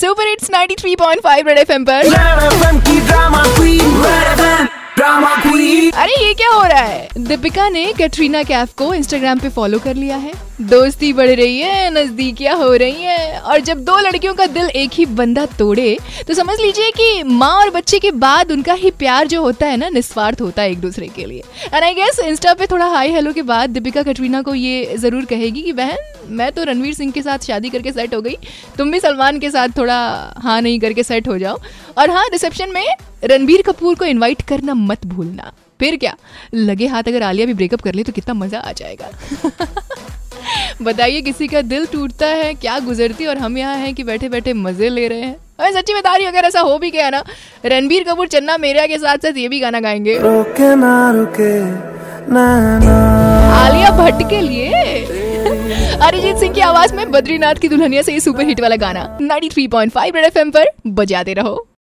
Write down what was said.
Super hits 93.5 red FM पर। अरे, ये क्या हो रहा है? दीपिका ने कैटरीना कैफ को इंस्टाग्राम पे फॉलो कर लिया है। दोस्ती बढ़ रही है, नजदीकियाँ हो रही हैं, और जब दो लड़कियों का दिल एक ही बंदा तोड़े तो समझ लीजिए कि माँ और बच्चे के बाद उनका ही प्यार जो होता है ना, निस्वार्थ होता है एक दूसरे के लिए। एंड आई गेस इंस्टा पे थोड़ा हाई हेलो के बाद दीपिका कटरीना को ये ज़रूर कहेगी कि, बहन, मैं तो रणवीर सिंह के साथ शादी करके सेट हो गई। तुम भी सलमान के साथ थोड़ा हाँ नहीं करके सेट हो जाओ। और हाँ रिसेप्शन में रणबीर कपूर को इनवाइट करना मत भूलना। फिर क्या? लगे हाथ अगर आलिया भी ब्रेकअप कर ले तो कितना मज़ा आ जाएगा। बताइए किसी का दिल टूटता है? क्या गुजरती और हम यहाँ हैं कि बैठे बैठे मज़े ले रहे हैं? अरे सच्ची बता रही हूँ अगर ऐसा हो भी गया ना रणबीर कपूर चन्ना मेरिया के साथ साथ ये भी गाना गाएँगे। रोके ना रुके नैना आलिया भट्ट के लिए? अरिजीत सिंह की आवाज़ में बद्रीनाथ की दुल्हनिया से ये सुपर हिट वाला गाना। 93.5 रेड एफएम पर बजाते रहो।